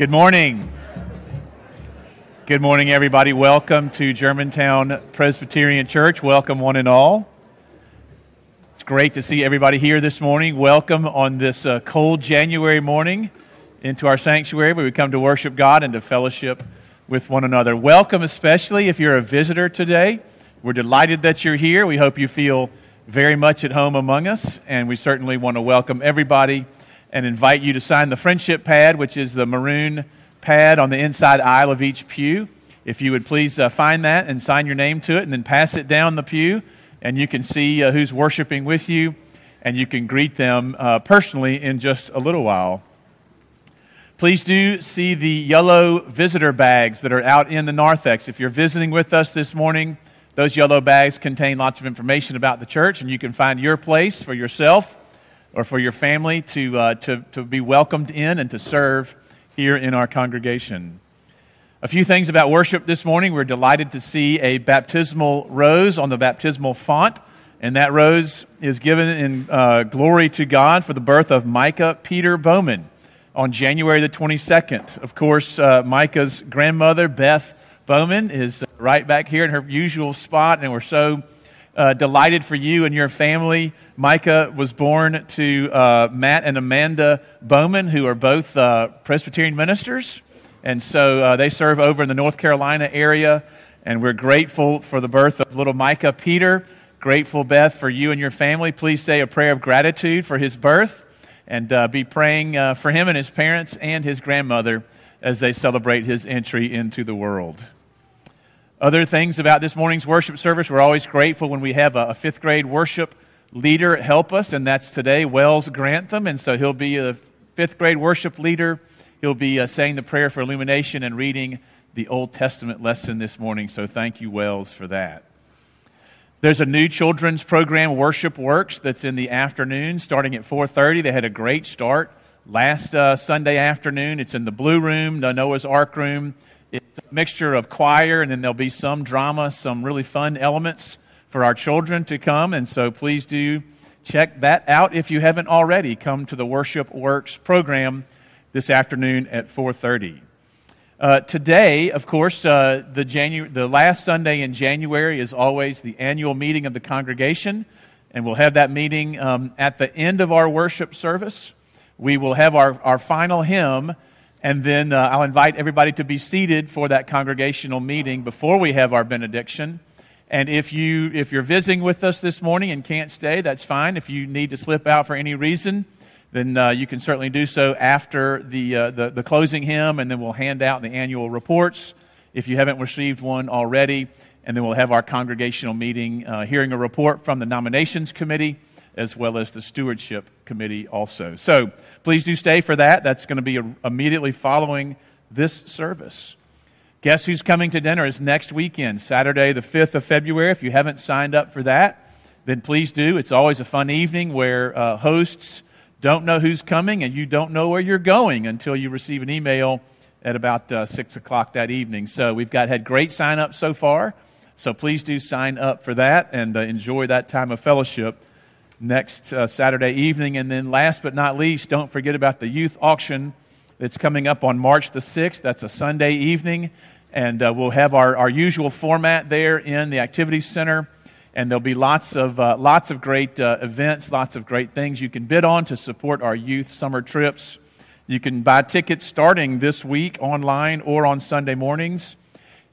Good morning. Good morning, everybody. Welcome to Germantown Presbyterian Church. Welcome, one and all. It's great to see everybody here this morning. Welcome on this uh, cold January morning into our sanctuary where we come to worship God and to fellowship with one another. Welcome, especially if you're a visitor today. We're delighted that you're here. We hope you feel very much at home among us, and we certainly want to welcome everybody and invite you to sign the friendship pad, which is the maroon pad on the inside aisle of each pew. If you would please uh, find that and sign your name to it, and then pass it down the pew, and you can see uh, who's worshiping with you, and you can greet them uh, personally in just a little while. Please do see the yellow visitor bags that are out in the narthex. If you're visiting with us this morning, those yellow bags contain lots of information about the church, and you can find your place for yourself or for your family to, uh, to, to be welcomed in and to serve here in our congregation. A few things about worship this morning. We're delighted to see a baptismal rose on the baptismal font, and that rose is given in uh, glory to God for the birth of Micah Peter Bowman on January the 22nd. Of course, uh, Micah's grandmother, Beth Bowman, is right back here in her usual spot, and we're so uh, delighted for you and your family. Micah was born to uh, Matt and Amanda Bowman, who are both uh, Presbyterian ministers, and so uh, they serve over in the North Carolina area, and we're grateful for the birth of little Micah Peter. Grateful, Beth, for you and your family. Please say a prayer of gratitude for his birth and uh, be praying uh, for him and his parents and his grandmother as they celebrate his entry into the world. Other things about this morning's worship service, we're always grateful when we have a, a fifth grade worship leader help us, and that's today, Wells Grantham. And so he'll be a fifth grade worship leader. He'll be uh, saying the prayer for illumination and reading the Old Testament lesson this morning. So thank you, Wells, for that. There's a new children's program, Worship Works, that's in the afternoon, starting at 4:30. They had a great start last uh, Sunday afternoon. It's in the Blue Room, the Noah's Ark Room. It's a mixture of choir, and then there'll be some drama, some really fun elements for our children to come. And so, please do check that out if you haven't already. Come to the Worship Works program this afternoon at 4:30. Uh, today, of course, uh, the, Janu- the last Sunday in January is always the annual meeting of the congregation, and we'll have that meeting um, at the end of our worship service. We will have our, our final hymn, and then uh, I'll invite everybody to be seated for that congregational meeting before we have our benediction. And if, you, if you're visiting with us this morning and can't stay, that's fine. If you need to slip out for any reason, then uh, you can certainly do so after the, uh, the, the, closing hymn, and then we'll hand out the annual reports if you haven't received one already. And then we'll have our congregational meeting uh, hearing a report from the nominations committee as well as the stewardship committee also. So please do stay for that. That's going to be immediately following this service. Guess who's coming to dinner is next weekend, Saturday, the 5th of February. If you haven't signed up for that, then please do. It's always a fun evening where uh, hosts don't know who's coming and you don't know where you're going until you receive an email at about uh, 6 o'clock that evening. So we've got had great sign up so far. So please do sign up for that and uh, enjoy that time of fellowship next uh, Saturday evening. And then last but not least, don't forget about the youth auction that's coming up on March the 6th. That's a Sunday evening. And uh, we'll have our, our usual format there in the Activity Center and there'll be lots of, uh, lots of great uh, events, lots of great things you can bid on to support our youth summer trips. You can buy tickets starting this week online or on Sunday mornings.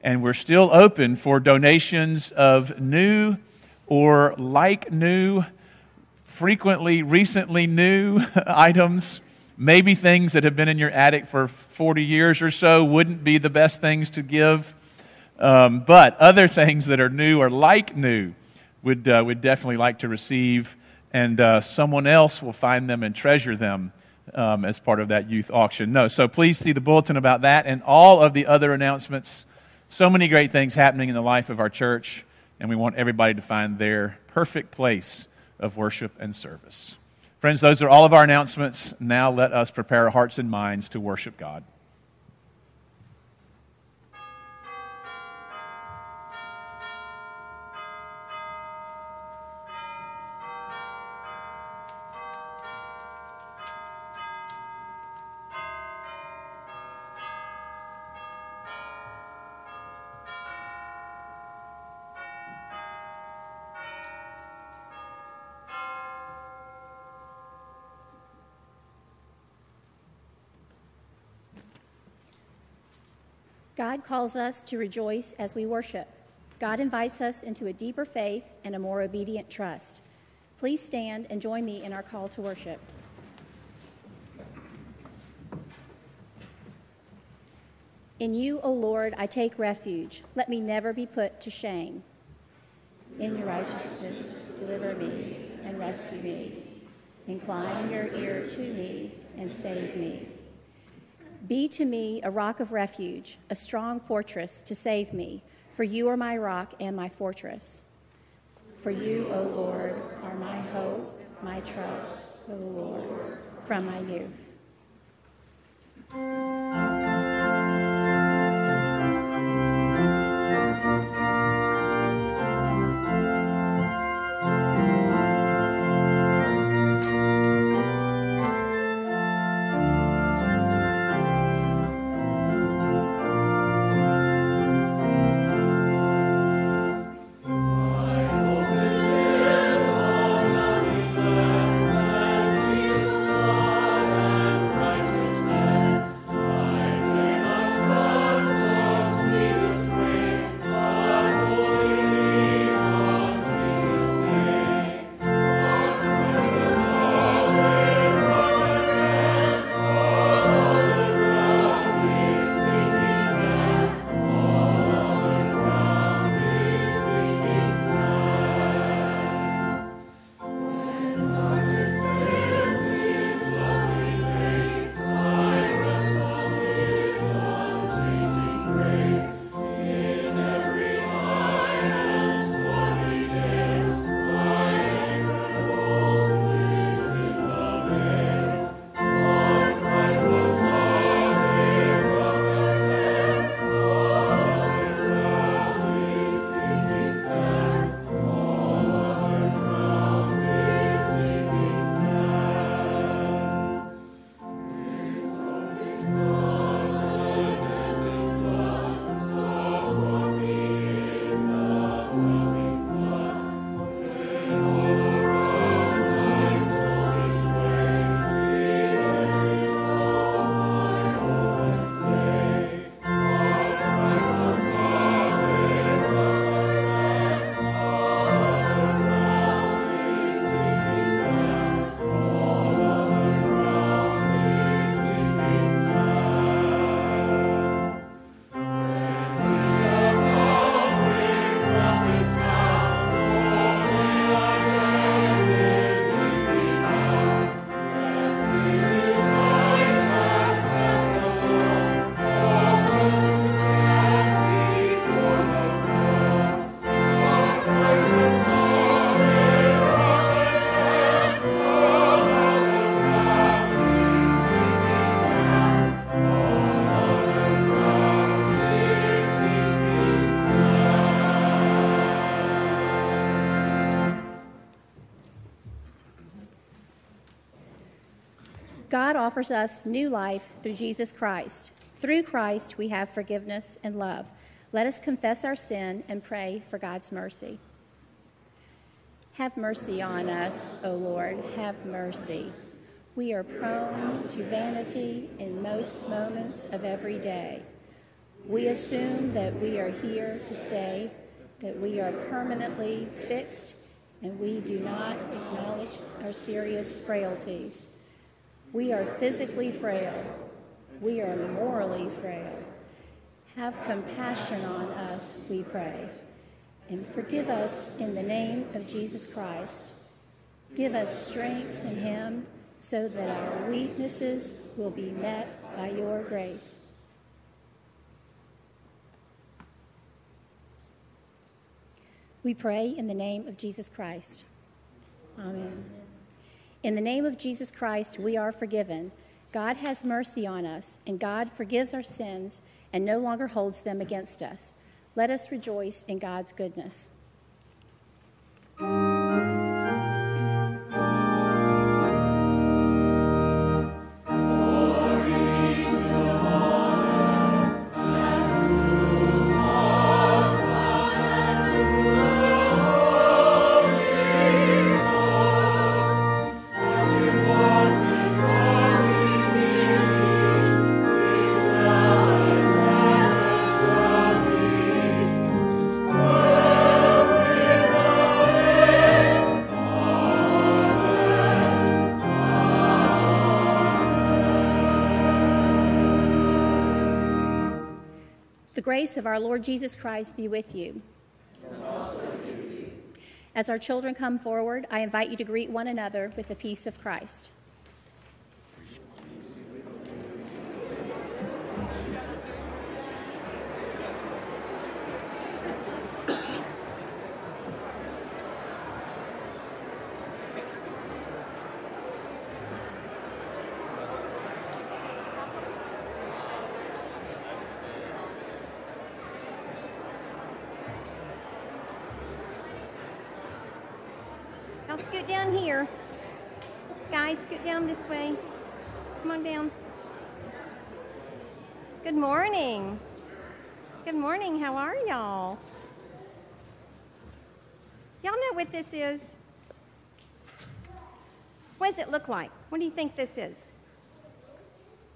And we're still open for donations of new or like new, frequently, recently new items. Maybe things that have been in your attic for 40 years or so wouldn't be the best things to give. Um, but other things that are new or like new would, uh, would definitely like to receive, and uh, someone else will find them and treasure them um, as part of that youth auction. No, so please see the bulletin about that and all of the other announcements. So many great things happening in the life of our church, and we want everybody to find their perfect place of worship and service. Friends, those are all of our announcements. Now let us prepare our hearts and minds to worship God. God calls us to rejoice as we worship. God invites us into a deeper faith and a more obedient trust. Please stand and join me in our call to worship. In you, O Lord, I take refuge. Let me never be put to shame. In your righteousness, deliver me and rescue me. Incline your ear to me and save me. Be to me a rock of refuge, a strong fortress to save me, for you are my rock and my fortress. For you, O Lord, are my hope, my trust, O Lord, from my youth. Offers us new life through Jesus Christ. Through Christ, we have forgiveness and love. Let us confess our sin and pray for God's mercy. Have mercy on us, O Lord, have mercy. We are prone to vanity in most moments of every day. We assume that we are here to stay, that we are permanently fixed, and we do not acknowledge our serious frailties. We are physically frail. We are morally frail. Have compassion on us, we pray, and forgive us in the name of Jesus Christ. Give us strength in Him so that our weaknesses will be met by your grace. We pray in the name of Jesus Christ. Amen. In the name of Jesus Christ, we are forgiven. God has mercy on us, and God forgives our sins and no longer holds them against us. Let us rejoice in God's goodness. Grace of our Lord Jesus Christ be with you. As our children come forward, I invite you to greet one another with the peace of Christ. Now scoot down here. Scoot down this way. Come on down. Good morning. Good morning. How are y'all? Y'all know what this is? What does it look like? What do you think this is?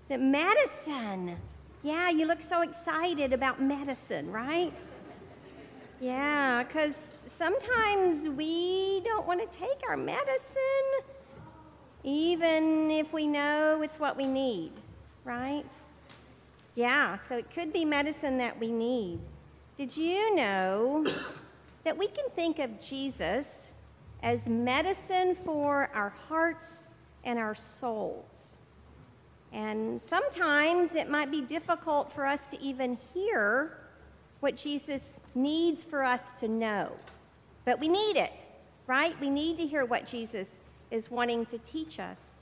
Is it medicine? Yeah, you look so excited about medicine, right? Yeah, because sometimes we don't want to take our medicine, even if we know it's what we need, right? Yeah, so it could be medicine that we need. Did you know that we can think of Jesus as medicine for our hearts and our souls? And sometimes it might be difficult for us to even hear what Jesus needs for us to know. But we need it, right? We need to hear what Jesus is wanting to teach us.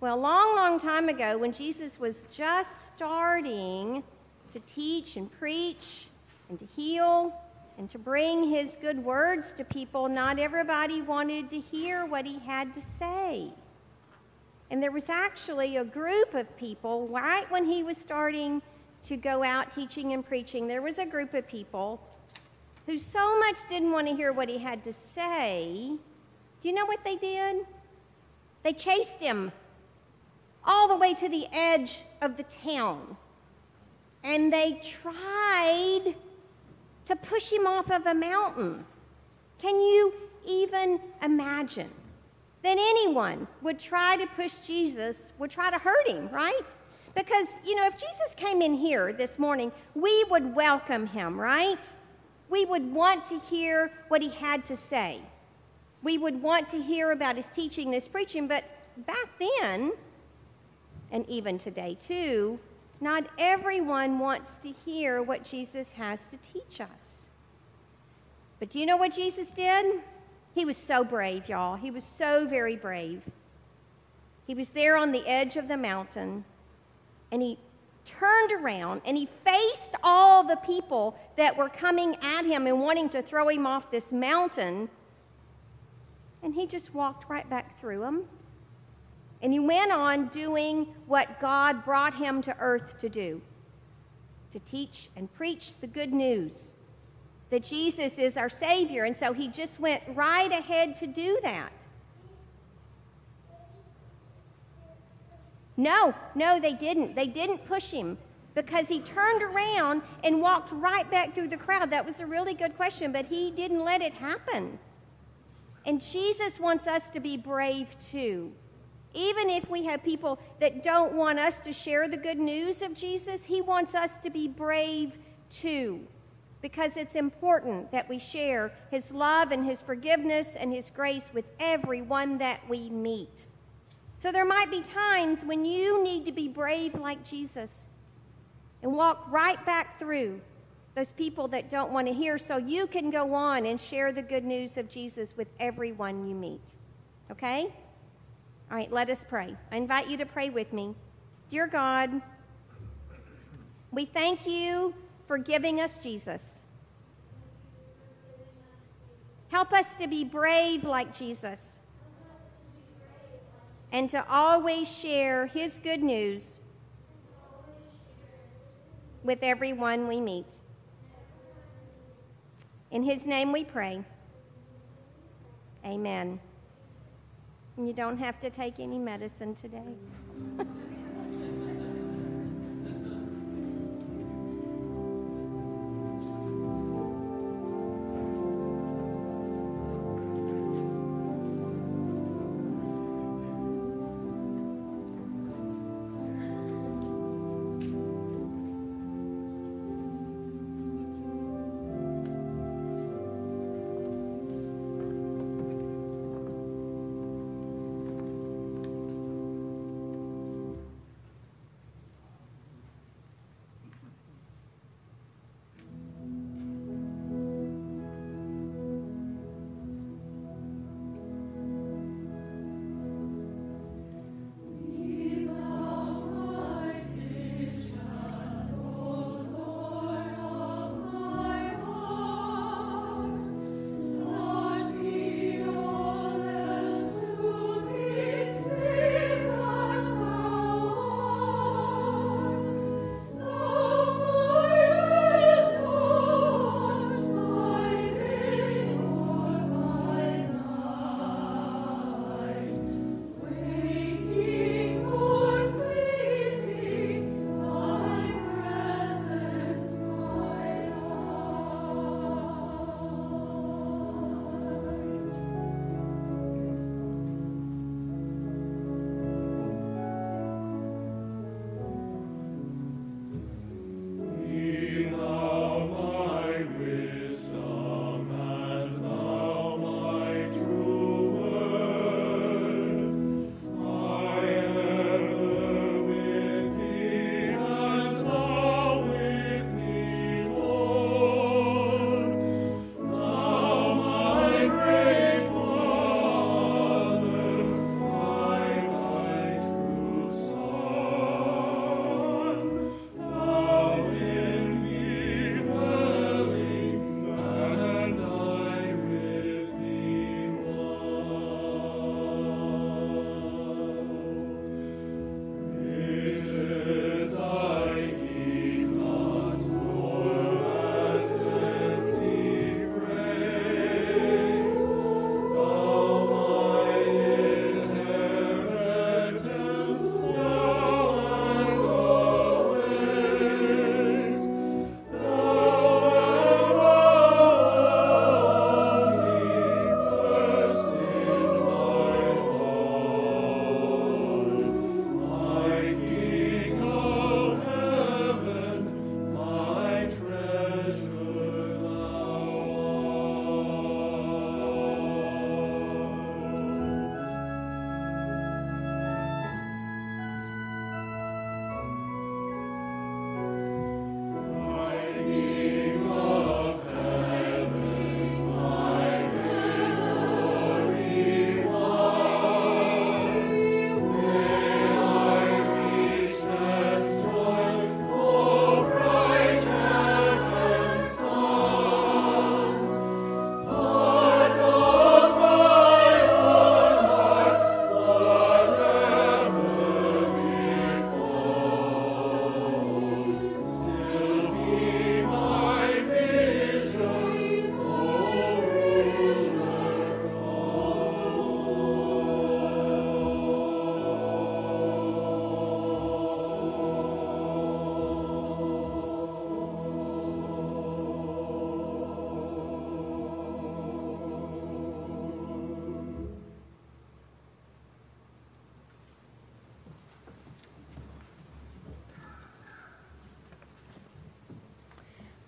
Well, long, long time ago, when Jesus was just starting to teach and preach and to heal and to bring his good words to people, not everybody wanted to hear what he had to say. And there was actually a group of people right when he was starting to go out teaching and preaching, there was a group of people who so much didn't want to hear what he had to say. Do you know what they did? They chased him all the way to the edge of the town. And they tried to push him off of a mountain. Can you even imagine that anyone would try to push Jesus, would try to hurt him, right? Because, you know, if Jesus came in here this morning, we would welcome him, right? We would want to hear what he had to say. We would want to hear about his teaching, his preaching, but back then, and even today too, not everyone wants to hear what Jesus has to teach us. But do you know what Jesus did? He was so brave, y'all. He was so very brave. He was there on the edge of the mountain and he turned around and he faced all the people that were coming at him and wanting to throw him off this mountain. And he just walked right back through them. And he went on doing what God brought him to earth to do to teach and preach the good news that Jesus is our Savior. And so he just went right ahead to do that. No, no, they didn't. They didn't push him because he turned around and walked right back through the crowd. That was a really good question, but he didn't let it happen. And Jesus wants us to be brave too. Even if we have people that don't want us to share the good news of Jesus, he wants us to be brave too. Because it's important that we share his love and his forgiveness and his grace with everyone that we meet. So there might be times when you need to be brave like Jesus and walk right back through those people that don't want to hear so you can go on and share the good news of Jesus with everyone you meet. Okay? All right, let us pray. I invite you to pray with me. Dear God, we thank you for giving us Jesus. Help us to be brave like Jesus and to always share his good news with everyone we meet. In his name we pray. Amen. And you don't have to take any medicine today.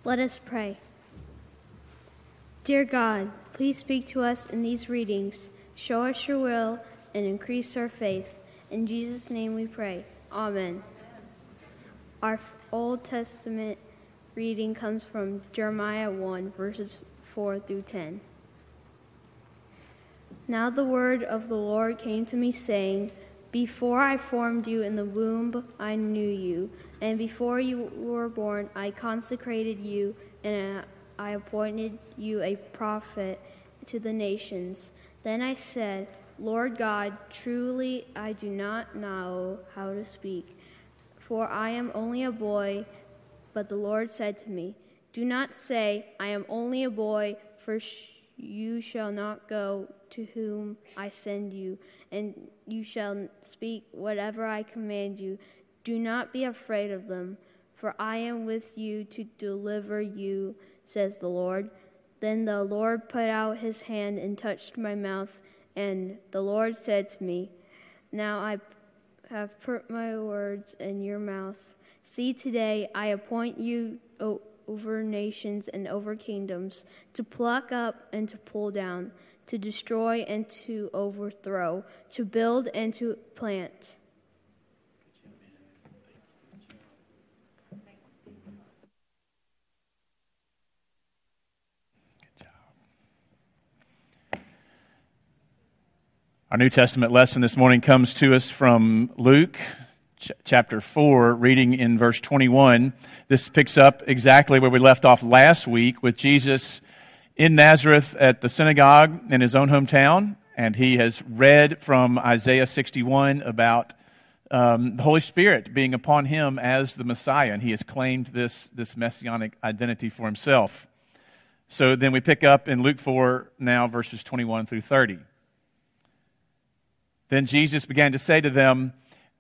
Let us pray. Dear God, please speak to us in these readings. Show us your will and increase our faith. In Jesus' name we pray. Amen. Our Old Testament reading comes from Jeremiah 1, verses 4 through 10. Now the word of the Lord came to me, saying, Before I formed you in the womb, I knew you, and before you were born, I consecrated you, and uh, I appointed you a prophet to the nations. Then I said, Lord God, truly I do not know how to speak, for I am only a boy. But the Lord said to me, Do not say, I am only a boy, for you shall not go to whom I send you, and you shall speak whatever I command you. Do not be afraid of them, for I am with you to deliver you, says the Lord. Then the Lord put out his hand and touched my mouth, and the Lord said to me, Now I have put my words in your mouth. See, today I appoint you over nations and over kingdoms to pluck up and to pull down, to destroy and to overthrow, to build and to plant. Our New Testament lesson this morning comes to us from Luke ch- chapter 4, reading in verse 21. This picks up exactly where we left off last week with Jesus in Nazareth at the synagogue in his own hometown. And he has read from Isaiah 61 about um, the Holy Spirit being upon him as the Messiah. And he has claimed this, this messianic identity for himself. So then we pick up in Luke 4 now, verses 21 through 30. Then Jesus began to say to them,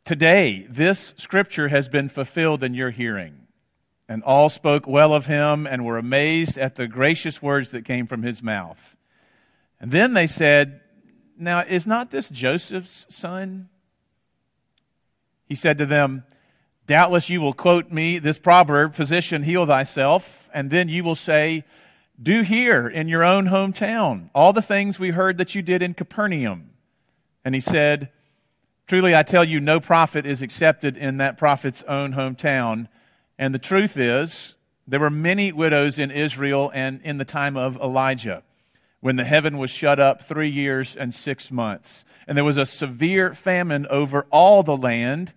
Today, this scripture has been fulfilled in your hearing. And all spoke well of him and were amazed at the gracious words that came from his mouth. And then they said, Now, is not this Joseph's son? He said to them, Doubtless you will quote me this proverb, Physician, heal thyself. And then you will say, Do here in your own hometown all the things we heard that you did in Capernaum. And he said, Truly I tell you, no prophet is accepted in that prophet's own hometown. And the truth is, there were many widows in Israel and in the time of Elijah when the heaven was shut up three years and six months. And there was a severe famine over all the land.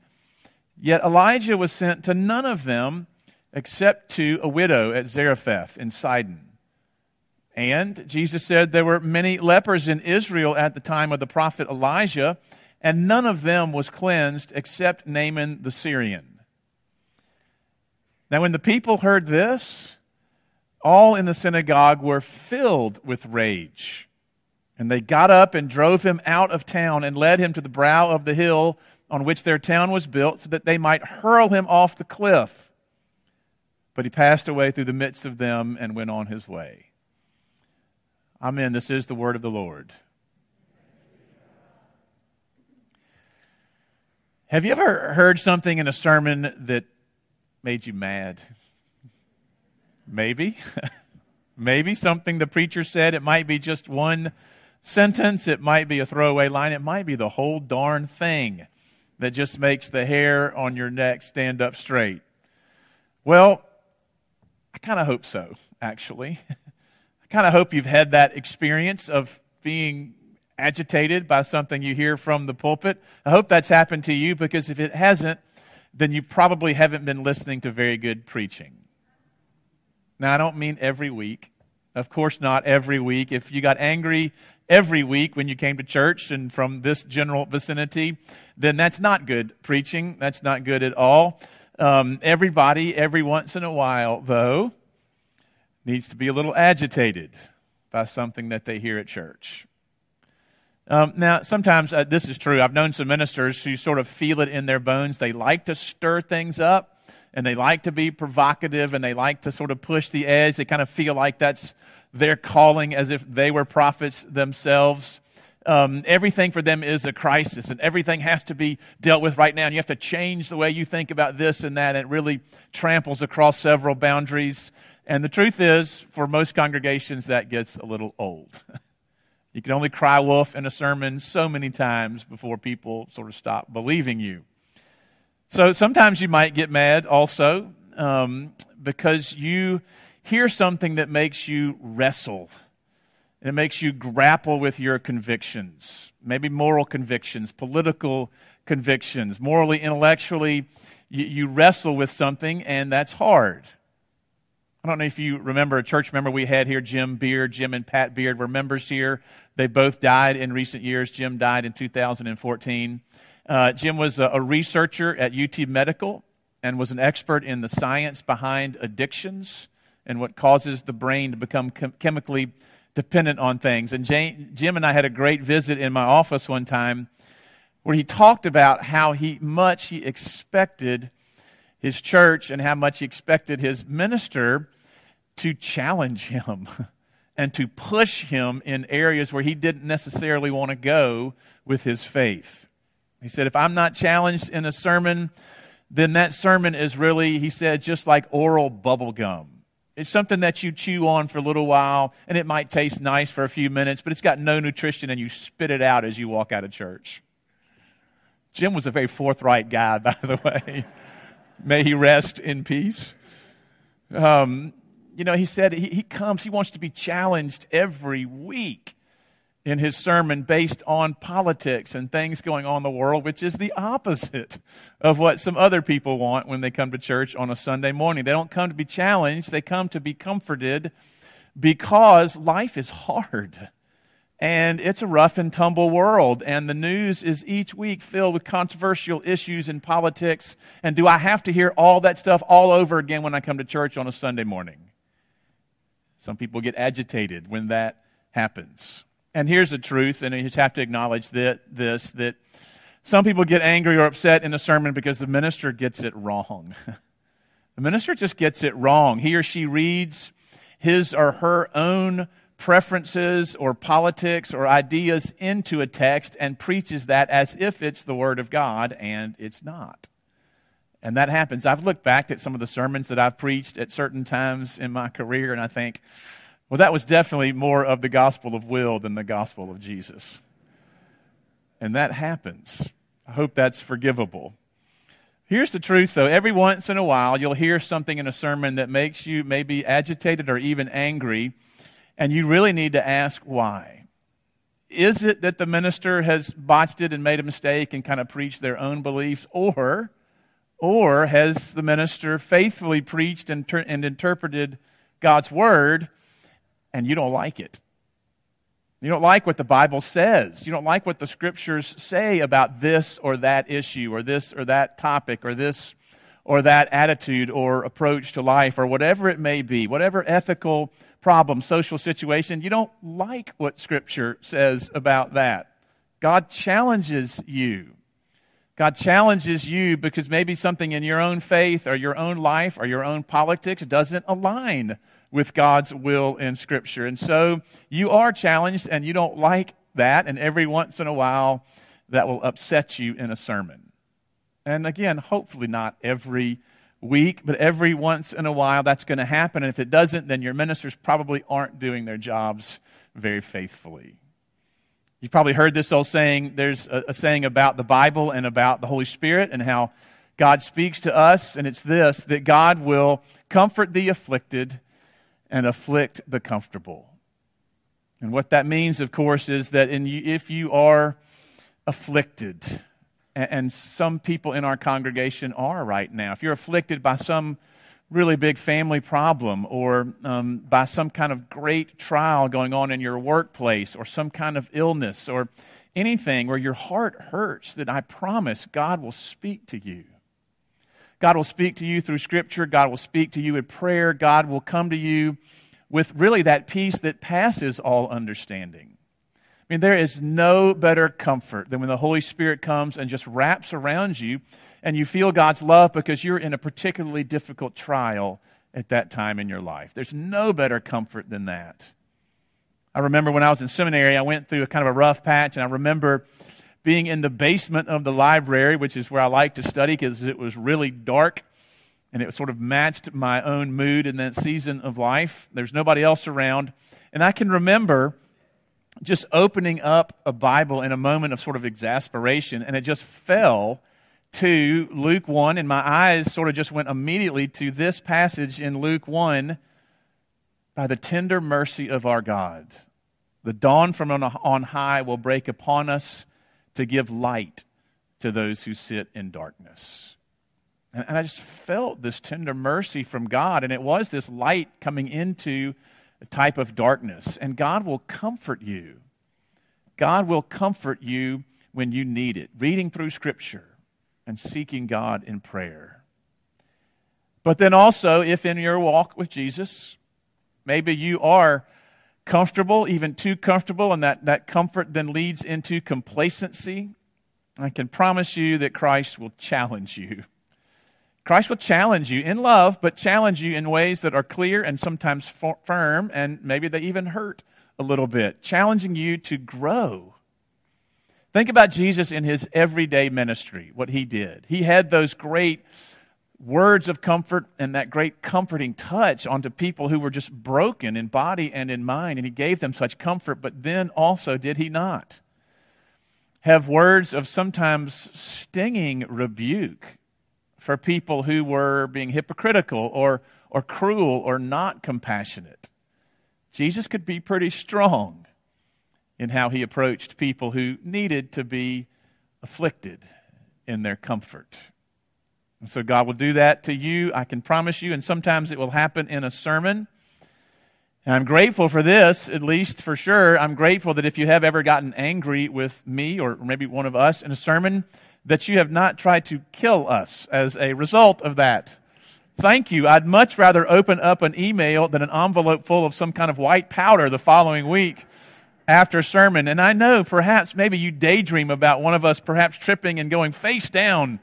Yet Elijah was sent to none of them except to a widow at Zarephath in Sidon. And Jesus said there were many lepers in Israel at the time of the prophet Elijah, and none of them was cleansed except Naaman the Syrian. Now, when the people heard this, all in the synagogue were filled with rage. And they got up and drove him out of town and led him to the brow of the hill on which their town was built, so that they might hurl him off the cliff. But he passed away through the midst of them and went on his way. Amen. This is the word of the Lord. Have you ever heard something in a sermon that made you mad? Maybe. Maybe something the preacher said. It might be just one sentence. It might be a throwaway line. It might be the whole darn thing that just makes the hair on your neck stand up straight. Well, I kind of hope so, actually. I kind of hope you've had that experience of being agitated by something you hear from the pulpit. I hope that's happened to you because if it hasn't, then you probably haven't been listening to very good preaching. Now, I don't mean every week. Of course, not every week. If you got angry every week when you came to church and from this general vicinity, then that's not good preaching. That's not good at all. Um, everybody, every once in a while, though, needs to be a little agitated by something that they hear at church. Um, now, sometimes uh, this is true. I've known some ministers who sort of feel it in their bones. They like to stir things up and they like to be provocative and they like to sort of push the edge. They kind of feel like that's their calling as if they were prophets themselves. Um, everything for them is a crisis and everything has to be dealt with right now. And you have to change the way you think about this and that. And it really tramples across several boundaries And the truth is, for most congregations, that gets a little old. you can only cry wolf in a sermon so many times before people sort of stop believing you. So sometimes you might get mad also um, because you hear something that makes you wrestle. And it makes you grapple with your convictions, maybe moral convictions, political convictions, morally, intellectually. You, you wrestle with something, and that's hard. I don't know if you remember a church member we had here, Jim Beard. Jim and Pat Beard were members here. They both died in recent years. Jim died in 2014. Uh, Jim was a, a researcher at UT Medical and was an expert in the science behind addictions and what causes the brain to become chem- chemically dependent on things. And Jane, Jim and I had a great visit in my office one time where he talked about how he much he expected his church and how much he expected his minister to challenge him and to push him in areas where he didn't necessarily want to go with his faith. He said, If I'm not challenged in a sermon, then that sermon is really, he said, just like oral bubble gum. It's something that you chew on for a little while, and it might taste nice for a few minutes, but it's got no nutrition, and you spit it out as you walk out of church. Jim was a very forthright guy, by the way. May he rest in peace. Um, you know, he said he, he comes, he wants to be challenged every week in his sermon based on politics and things going on in the world, which is the opposite of what some other people want when they come to church on a Sunday morning. They don't come to be challenged, they come to be comforted because life is hard. And it's a rough and tumble world, and the news is each week filled with controversial issues in politics. And do I have to hear all that stuff all over again when I come to church on a Sunday morning? Some people get agitated when that happens. And here's the truth, and you just have to acknowledge that, this that some people get angry or upset in a sermon because the minister gets it wrong. the minister just gets it wrong. He or she reads his or her own preferences or politics or ideas into a text and preaches that as if it's the Word of God, and it's not. And that happens. I've looked back at some of the sermons that I've preached at certain times in my career, and I think, well, that was definitely more of the gospel of Will than the gospel of Jesus. And that happens. I hope that's forgivable. Here's the truth, though. Every once in a while, you'll hear something in a sermon that makes you maybe agitated or even angry, and you really need to ask why. Is it that the minister has botched it and made a mistake and kind of preached their own beliefs, or, or has the minister faithfully preached and, ter- and interpreted God's word and you don't like it. You don't like what the Bible says. You don't like what the scriptures say about this or that issue or this or that topic or this or that attitude or approach to life or whatever it may be, whatever ethical problem, social situation. You don't like what scripture says about that. God challenges you. God challenges you because maybe something in your own faith or your own life or your own politics doesn't align with God's will in Scripture. And so you are challenged and you don't like that, and every once in a while that will upset you in a sermon. And again, hopefully not every week, but every once in a while that's going to happen. And if it doesn't, then your ministers probably aren't doing their jobs very faithfully. You've probably heard this old saying there's a, a saying about the Bible and about the Holy Spirit and how God speaks to us, and it's this that God will comfort the afflicted and afflict the comfortable. And what that means, of course, is that in, if you are afflicted, and some people in our congregation are right now, if you're afflicted by some really big family problem or um, by some kind of great trial going on in your workplace or some kind of illness or anything where your heart hurts, that I promise God will speak to you. God will speak to you through Scripture. God will speak to you in prayer. God will come to you with really that peace that passes all understanding. I mean, there is no better comfort than when the Holy Spirit comes and just wraps around you and you feel God's love because you're in a particularly difficult trial at that time in your life. There's no better comfort than that. I remember when I was in seminary, I went through a kind of a rough patch, and I remember being in the basement of the library, which is where I like to study because it was really dark. and it sort of matched my own mood in that season of life. There's nobody else around. And I can remember just opening up a Bible in a moment of sort of exasperation, and it just fell to Luke 1, and my eyes sort of just went immediately to this passage in Luke 1 by the tender mercy of our God. The dawn from on high will break upon us to give light to those who sit in darkness. And, and I just felt this tender mercy from God, and it was this light coming into a type of darkness. And God will comfort you. God will comfort you when you need it, reading through Scripture and seeking God in prayer. But then also, if in your walk with Jesus, maybe you are comfortable, even too comfortable, and that, that comfort then leads into complacency, I can promise you that Christ will challenge you. Christ will challenge you in love, but challenge you in ways that are clear and sometimes firm, and maybe they even hurt a little bit, challenging you to grow. Think about Jesus in his everyday ministry, what he did. He had those great words of comfort and that great comforting touch onto people who were just broken in body and in mind, and he gave them such comfort, but then also, did he not? Have words of sometimes stinging rebuke for people who were being hypocritical or, or cruel or not compassionate. Jesus could be pretty strong in how he approached people who needed to be afflicted in their comfort. And so God will do that to you, I can promise you, and sometimes it will happen in a sermon. And I'm grateful for this, at least for sure. I'm grateful that if you have ever gotten angry with me or maybe one of us in a sermon, that you have not tried to kill us as a result of that. Thank you. I'd much rather open up an email than an envelope full of some kind of white powder the following week after sermon. And I know perhaps maybe you daydream about one of us perhaps tripping and going face down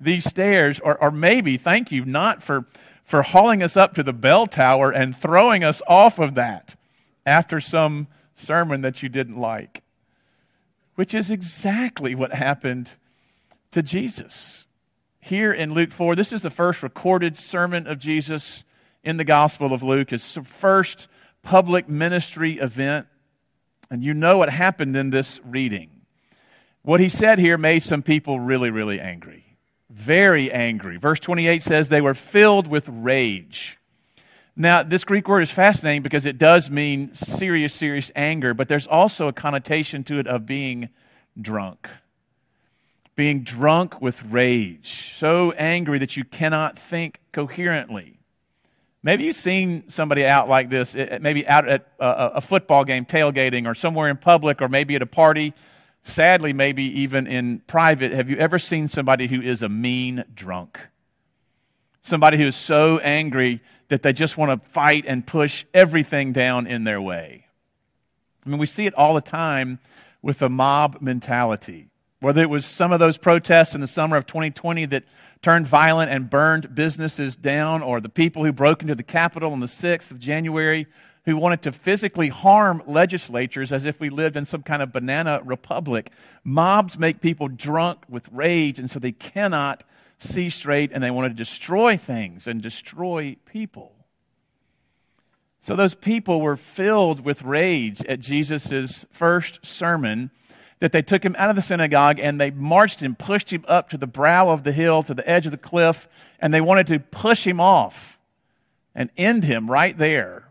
these stairs, or, or maybe, thank you, not for, for hauling us up to the bell tower and throwing us off of that after some sermon that you didn't like, which is exactly what happened to Jesus. Here in Luke 4, this is the first recorded sermon of Jesus in the Gospel of Luke, his first public ministry event. And you know what happened in this reading. What he said here made some people really, really angry. Very angry. Verse 28 says they were filled with rage. Now, this Greek word is fascinating because it does mean serious, serious anger, but there's also a connotation to it of being drunk being drunk with rage, so angry that you cannot think coherently. Maybe you've seen somebody out like this, eh, eh, maybe out at a football game, tailgating, or somewhere in public, or maybe at a party. Sadly, maybe even in private. Have you ever seen somebody who is a mean drunk? Somebody who is so angry that they just want to fight and push everything down in their way. I mean, we see it all the time with a mob mentality. Whether it was some of those protests in the summer of 2020 that turned violent and burned businesses down, or the people who broke into the Capitol on the 6th of January who wanted to physically harm legislatures as if we lived in some kind of banana republic. Mobs make people drunk with rage, and so they cannot see straight, and they want to destroy things and destroy people. So those people were filled with rage at Jesus' first sermon that they took him out of the synagogue and they marched him, pushed him up to the brow of the hill, to the edge of the cliff, and they wanted to push him off and end him right there.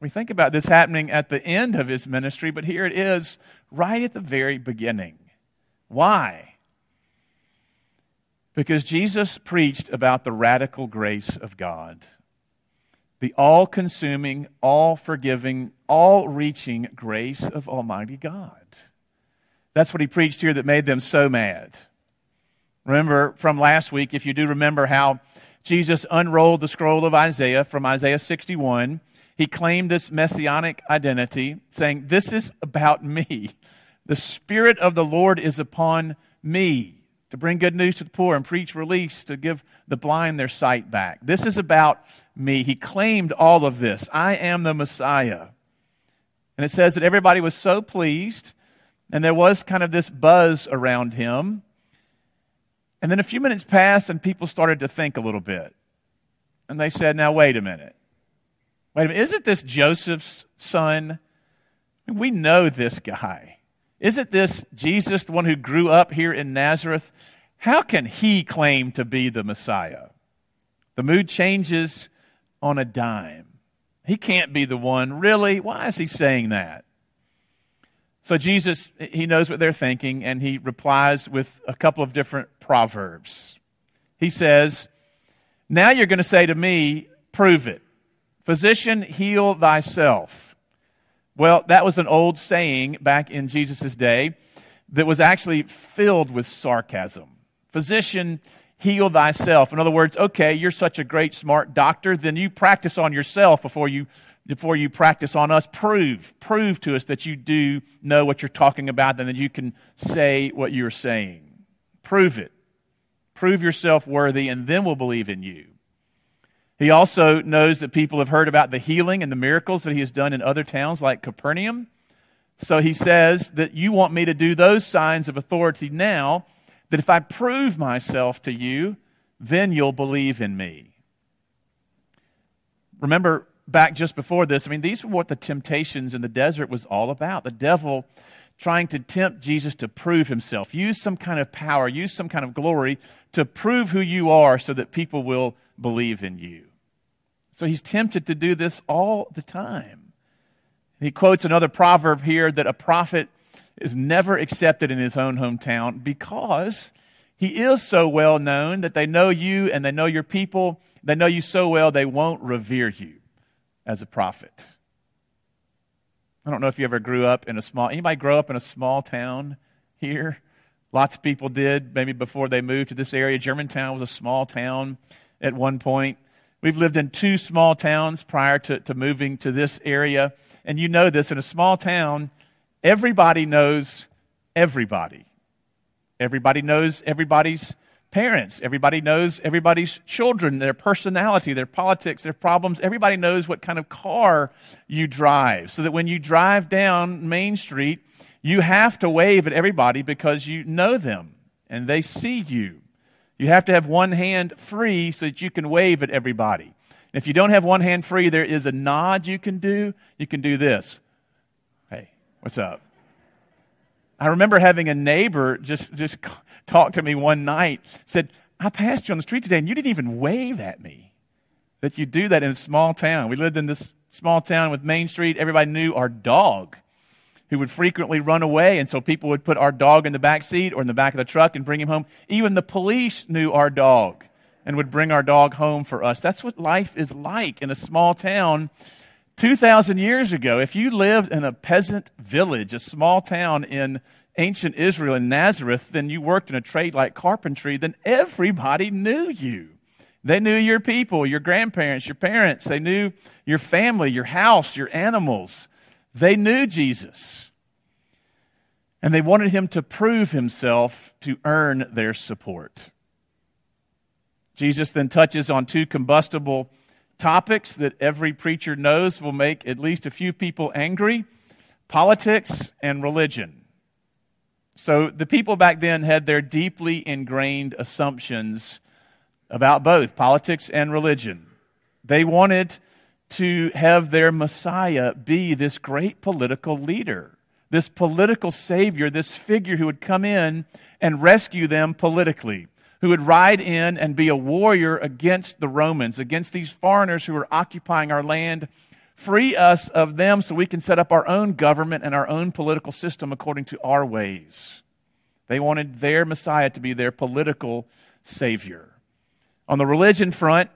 We think about this happening at the end of his ministry, but here it is right at the very beginning. Why? Because Jesus preached about the radical grace of God, the all consuming, all forgiving, all reaching grace of Almighty God. That's what he preached here that made them so mad. Remember from last week, if you do remember how Jesus unrolled the scroll of Isaiah from Isaiah 61, he claimed this messianic identity, saying, This is about me. The Spirit of the Lord is upon me to bring good news to the poor and preach release, to give the blind their sight back. This is about me. He claimed all of this. I am the Messiah. And it says that everybody was so pleased and there was kind of this buzz around him And then a few minutes passed, and people started to think a little bit. And they said, Now, wait a minute. Wait a minute. Isn't this Joseph's son? We know this guy. Isn't this Jesus, the one who grew up here in Nazareth? How can he claim to be the Messiah? The mood changes on a dime. He can't be the one. Really? Why is he saying that? So Jesus, he knows what they're thinking, and he replies with a couple of different proverbs. He says, Now you're going to say to me, prove it. Physician, heal thyself. Well, that was an old saying back in Jesus' day that was actually filled with sarcasm. Physician, heal thyself. In other words, okay, you're such a great, smart doctor, then you practice on yourself before you, before you practice on us. Prove, prove to us that you do know what you're talking about and that you can say what you're saying. Prove it. Prove yourself worthy, and then we'll believe in you. He also knows that people have heard about the healing and the miracles that he has done in other towns like Capernaum. So he says that you want me to do those signs of authority now, that if I prove myself to you, then you'll believe in me. Remember back just before this, I mean, these were what the temptations in the desert was all about. The devil trying to tempt Jesus to prove himself, use some kind of power, use some kind of glory to prove who you are so that people will believe in you. So he's tempted to do this all the time. He quotes another proverb here that a prophet is never accepted in his own hometown because he is so well known that they know you and they know your people. They know you so well they won't revere you as a prophet. I don't know if you ever grew up in a small anybody grow up in a small town here? Lots of people did, maybe before they moved to this area. Germantown was a small town at one point. We've lived in two small towns prior to, to moving to this area. And you know this in a small town, everybody knows everybody. Everybody knows everybody's parents. Everybody knows everybody's children, their personality, their politics, their problems. Everybody knows what kind of car you drive. So that when you drive down Main Street, you have to wave at everybody because you know them and they see you. You have to have one hand free so that you can wave at everybody. If you don't have one hand free, there is a nod you can do. You can do this. Hey, what's up? I remember having a neighbor just, just talk to me one night, said, I passed you on the street today and you didn't even wave at me. That you do that in a small town. We lived in this small town with Main Street. Everybody knew our dog who would frequently run away. And so people would put our dog in the back seat or in the back of the truck and bring him home. Even the police knew our dog and would bring our dog home for us. That's what life is like in a small town 2,000 years ago. If you lived in a peasant village, a small town in ancient Israel in Nazareth, then you worked in a trade like carpentry, then everybody knew you. They knew your people, your grandparents, your parents. They knew your family, your house, your animals. They knew Jesus. And they wanted him to prove himself to earn their support. Jesus then touches on two combustible topics that every preacher knows will make at least a few people angry politics and religion. So the people back then had their deeply ingrained assumptions about both politics and religion. They wanted to have their Messiah be this great political leader, this political savior, this figure who would come in and rescue them politically, who would ride in and be a warrior against the Romans, against these foreigners who were occupying our land. Free us of them so we can set up our own government and our own political system according to our ways. They wanted their Messiah to be their political savior. On the religion front,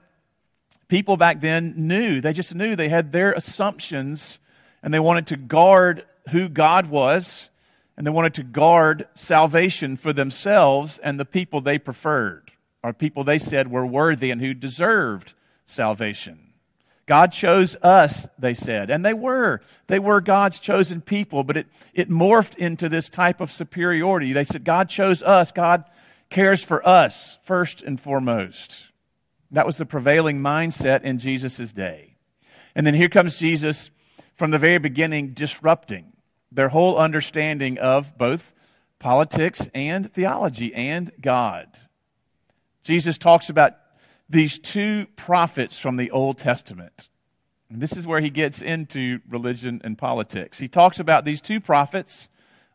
people back then knew, they just knew they had their assumptions and they wanted to guard who God was and they wanted to guard salvation for themselves and the people they preferred or people they said were worthy and who deserved salvation. God chose us, they said, and they were. They were God's chosen people, but it, it morphed into this type of superiority. They said, God chose us. God cares for us first and foremost. That was the prevailing mindset in Jesus' day. And then here comes Jesus from the very beginning disrupting their whole understanding of both politics and theology and God. Jesus talks about these two prophets from the Old Testament. And this is where he gets into religion and politics. He talks about these two prophets,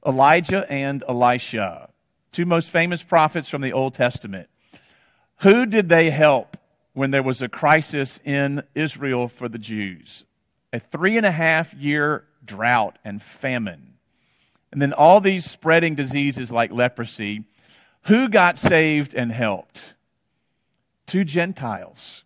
Elijah and Elisha, two most famous prophets from the Old Testament. Who did they help when there was a crisis in Israel for the Jews? A three and a half year drought and famine. And then all these spreading diseases like leprosy. Who got saved and helped? Two Gentiles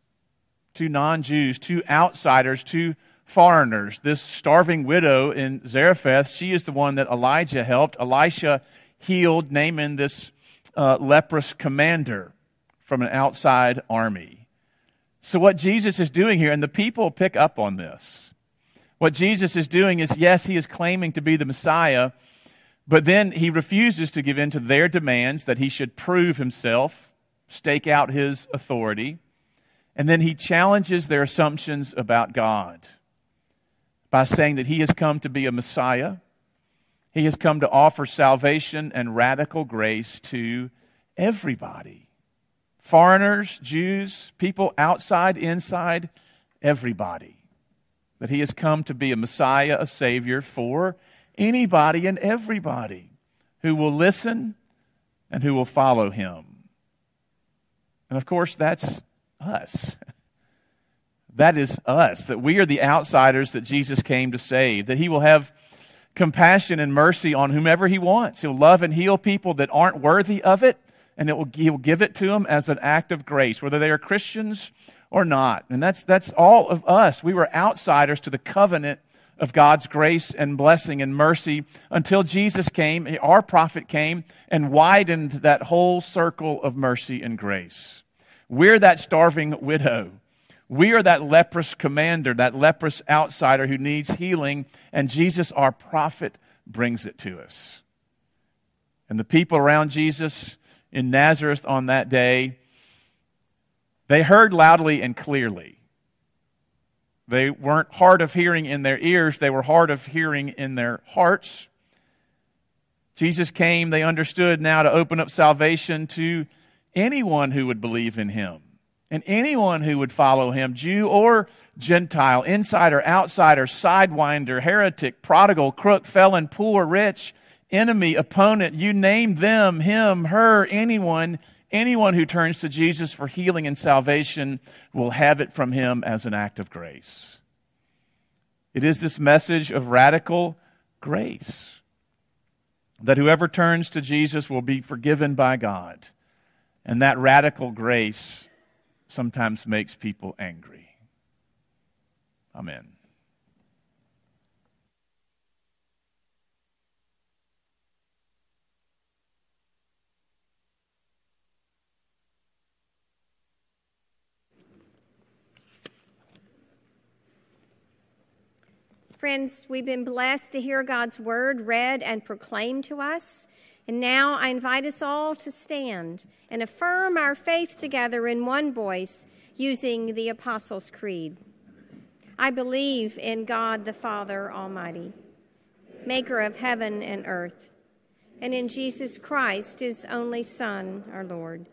two non Jews, two outsiders, two foreigners. This starving widow in Zarephath, she is the one that Elijah helped. Elisha healed Naaman, this uh, leprous commander from an outside army. So, what Jesus is doing here, and the people pick up on this, what Jesus is doing is yes, he is claiming to be the Messiah, but then he refuses to give in to their demands that he should prove himself, stake out his authority. And then he challenges their assumptions about God by saying that he has come to be a Messiah. He has come to offer salvation and radical grace to everybody foreigners, Jews, people outside, inside, everybody. That he has come to be a Messiah, a Savior for anybody and everybody who will listen and who will follow him. And of course, that's us. That is us, that we are the outsiders that Jesus came to save, that he will have compassion and mercy on whomever he wants. He'll love and heal people that aren't worthy of it, and it will, he'll give it to them as an act of grace, whether they are Christians or not. And that's, that's all of us. We were outsiders to the covenant of God's grace and blessing and mercy until Jesus came, our prophet came, and widened that whole circle of mercy and grace. We're that starving widow. We are that leprous commander, that leprous outsider who needs healing, and Jesus, our prophet, brings it to us. And the people around Jesus in Nazareth on that day, they heard loudly and clearly. They weren't hard of hearing in their ears, they were hard of hearing in their hearts. Jesus came, they understood now to open up salvation to anyone who would believe in him and anyone who would follow him, Jew or Gentile, insider, outsider, sidewinder, heretic, prodigal, crook, felon, poor, rich, enemy, opponent, you name them, him, her, anyone, anyone who turns to Jesus for healing and salvation will have it from him as an act of grace. It is this message of radical grace that whoever turns to Jesus will be forgiven by God and that radical grace sometimes makes people angry. Amen. Friends, we've been blessed to hear God's word read and proclaimed to us. And now I invite us all to stand and affirm our faith together in one voice using the Apostles' Creed. I believe in God the Father Almighty, maker of heaven and earth, and in Jesus Christ, his only Son, our Lord,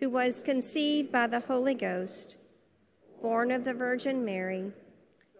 who was conceived by the Holy Ghost, born of the Virgin Mary,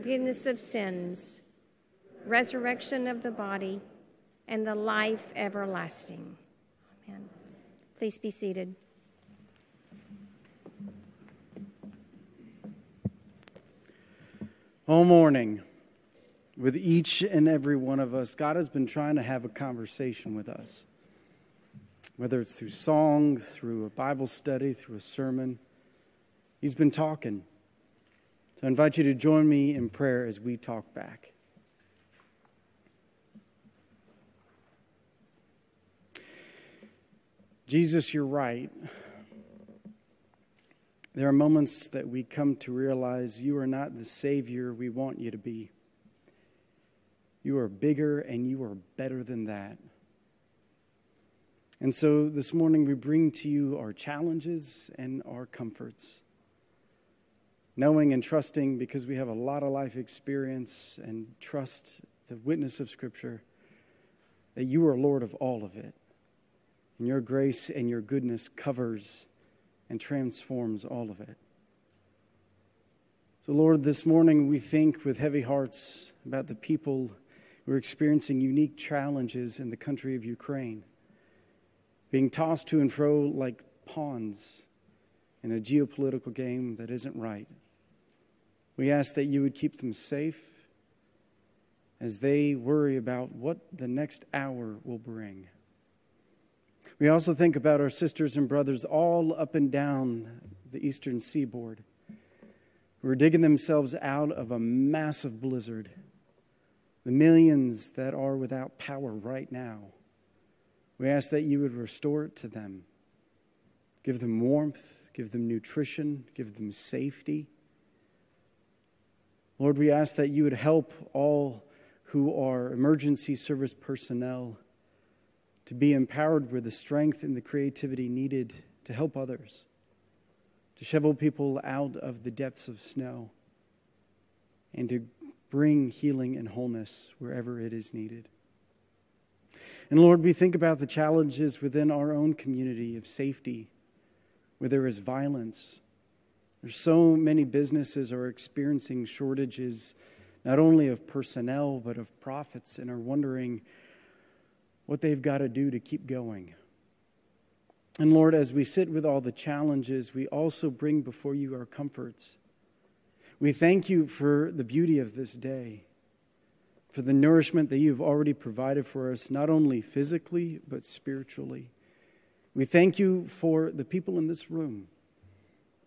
forgiveness of sins, resurrection of the body and the life everlasting. Amen. Please be seated. All morning, with each and every one of us, God has been trying to have a conversation with us. Whether it's through song, through a Bible study, through a sermon, He's been talking. So I invite you to join me in prayer as we talk back. Jesus, you're right. There are moments that we come to realize you are not the Savior we want you to be. You are bigger and you are better than that. And so this morning we bring to you our challenges and our comforts. Knowing and trusting because we have a lot of life experience and trust the witness of Scripture that you are Lord of all of it. And your grace and your goodness covers and transforms all of it. So, Lord, this morning we think with heavy hearts about the people who are experiencing unique challenges in the country of Ukraine, being tossed to and fro like pawns in a geopolitical game that isn't right. We ask that you would keep them safe as they worry about what the next hour will bring. We also think about our sisters and brothers all up and down the eastern seaboard who are digging themselves out of a massive blizzard, the millions that are without power right now. We ask that you would restore it to them. Give them warmth, give them nutrition, give them safety. Lord, we ask that you would help all who are emergency service personnel to be empowered with the strength and the creativity needed to help others, to shovel people out of the depths of snow, and to bring healing and wholeness wherever it is needed. And Lord, we think about the challenges within our own community of safety, where there is violence. There's so many businesses are experiencing shortages, not only of personnel, but of profits, and are wondering what they've got to do to keep going. And Lord, as we sit with all the challenges, we also bring before you our comforts. We thank you for the beauty of this day, for the nourishment that you've already provided for us, not only physically, but spiritually. We thank you for the people in this room,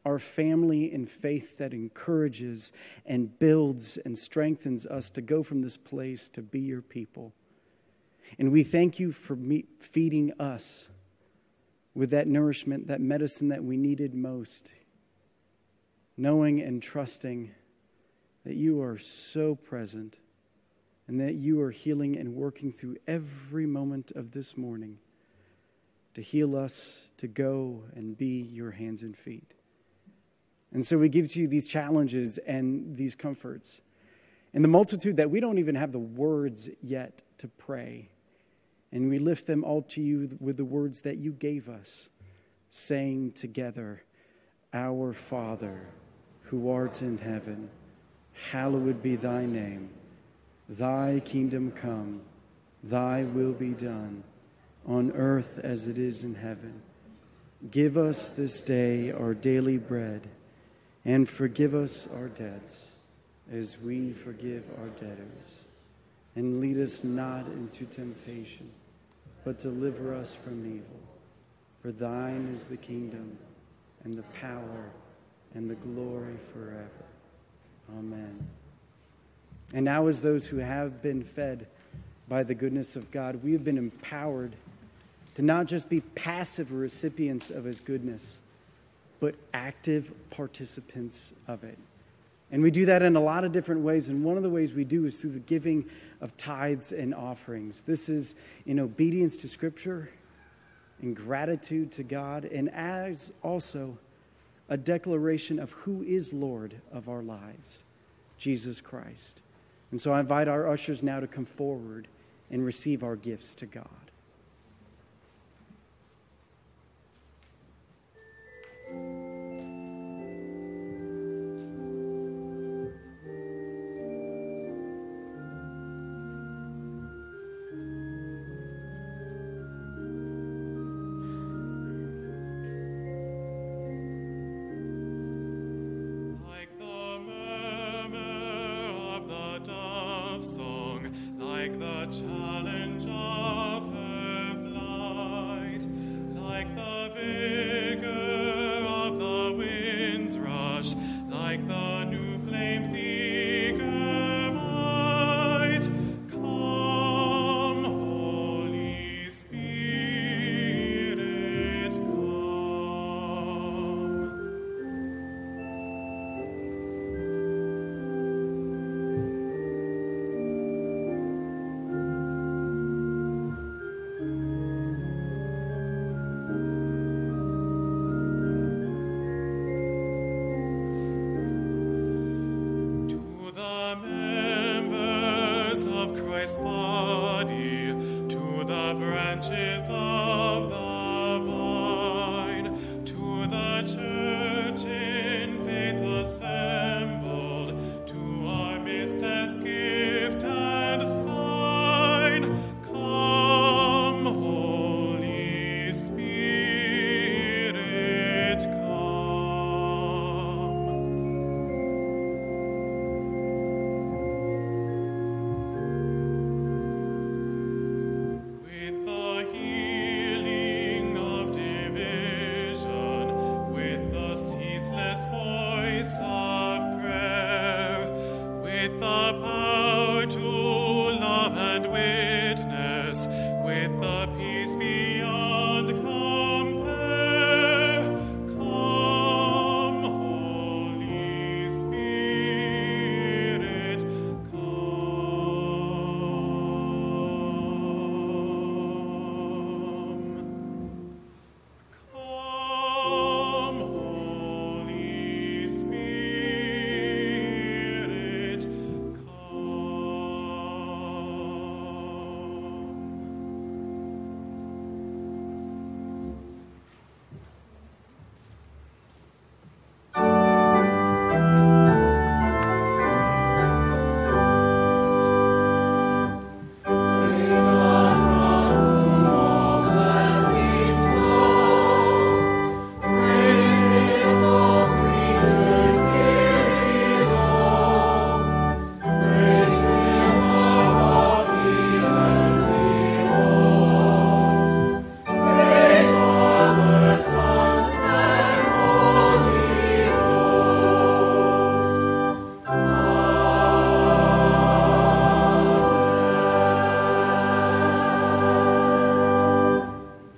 our family in faith that encourages and builds and strengthens us to go from this place to be your people. And we thank you for feeding us with that nourishment, that medicine that we needed most, knowing and trusting that you are so present and that you are healing and working through every moment of this morning to heal us, to go and be your hands and feet. And so we give to you these challenges and these comforts. And the multitude that we don't even have the words yet to pray and we lift them all to you with the words that you gave us, saying together, Our Father, who art in heaven, hallowed be thy name. Thy kingdom come, thy will be done, on earth as it is in heaven. Give us this day our daily bread, and forgive us our debts, as we forgive our debtors. And lead us not into temptation but deliver us from evil. For thine is the kingdom and the power and the glory forever. Amen. And now, as those who have been fed by the goodness of God, we have been empowered to not just be passive recipients of his goodness, but active participants of it. And we do that in a lot of different ways. And one of the ways we do is through the giving of tithes and offerings. This is in obedience to Scripture, in gratitude to God, and as also a declaration of who is Lord of our lives, Jesus Christ. And so I invite our ushers now to come forward and receive our gifts to God.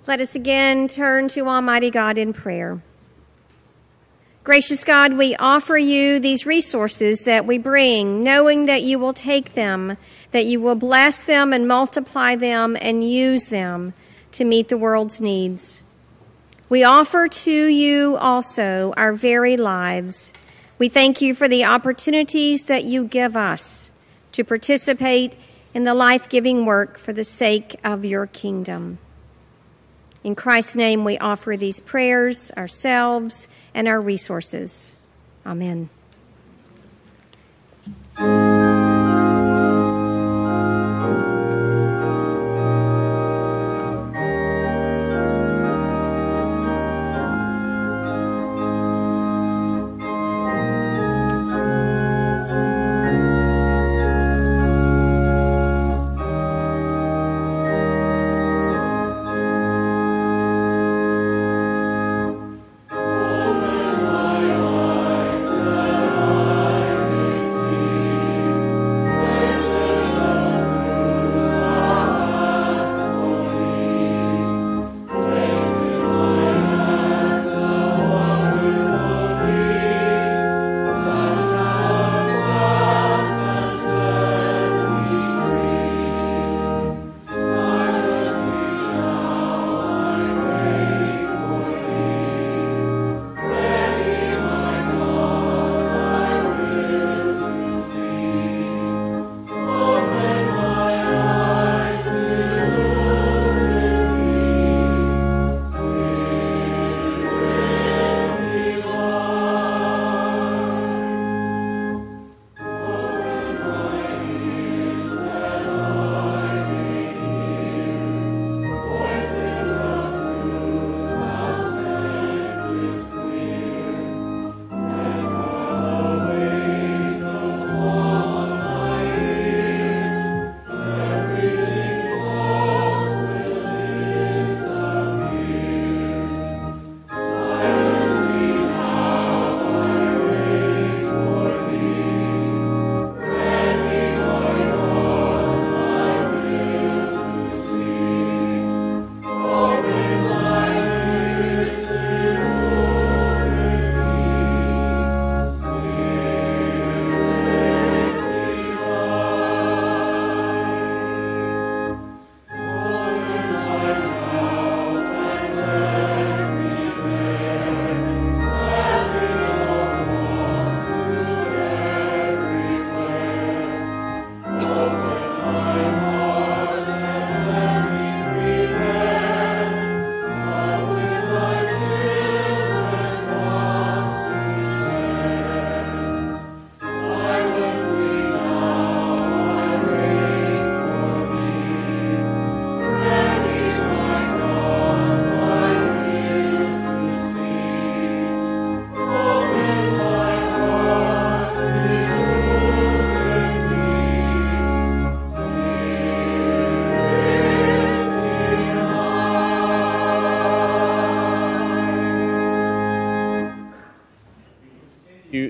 let us again turn to Almighty God in prayer. Gracious God, we offer you these resources that we bring, knowing that you will take them, that you will bless them and multiply them and use them to meet the world's needs. We offer to you also our very lives. We thank you for the opportunities that you give us to participate in the life giving work for the sake of your kingdom. In Christ's name, we offer these prayers, ourselves, and our resources. Amen.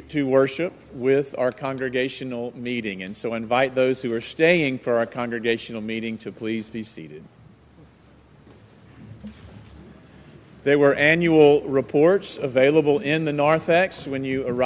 To worship with our congregational meeting. And so invite those who are staying for our congregational meeting to please be seated. There were annual reports available in the narthex when you arrived.